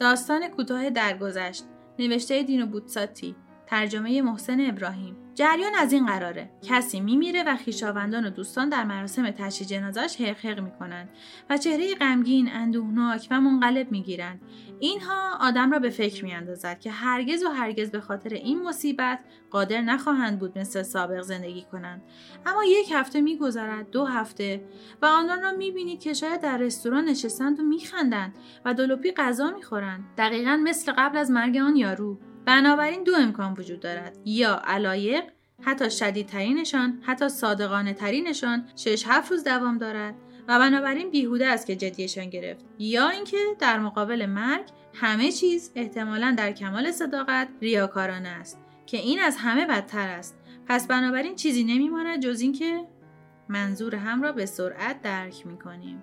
داستان کوتاه درگذشت. نوشته دینو بوتساتی. ترجمه محسن ابراهیم. جریان از این قراره. کسی میمیره و خیشاوندان و دوستان در مراسم تشییع جنازش حق می‌کنند و چهره غمگین اندوهناک و منقلب می‌گیرند. اینها آدم را به فکر میاندازد که هرگز و هرگز به خاطر این مصیبت قادر نخواهند بود مثل سابق زندگی کنند. اما یک هفته میگذرد دو هفته و آنان را می‌بینید که شاید در رستوران نشستند و میخندند و دلوپی غذا می‌خورند. دقیقا مثل قبل از مرگ آن یارو. بنابراین دو امکان وجود دارد. یا علایق حتی شدیدترینشان حتی صادقانه ترینشان شش هفت روز دوام دارد و بنابراین بیهوده است که جدیشان گرفت. یا اینکه در مقابل مرگ همه چیز احتمالا در کمال صداقت ریاکارانه است که این از همه بدتر است. پس بنابراین چیزی نمیماند جز اینکه منظور هم را به سرعت درک می‌کنیم.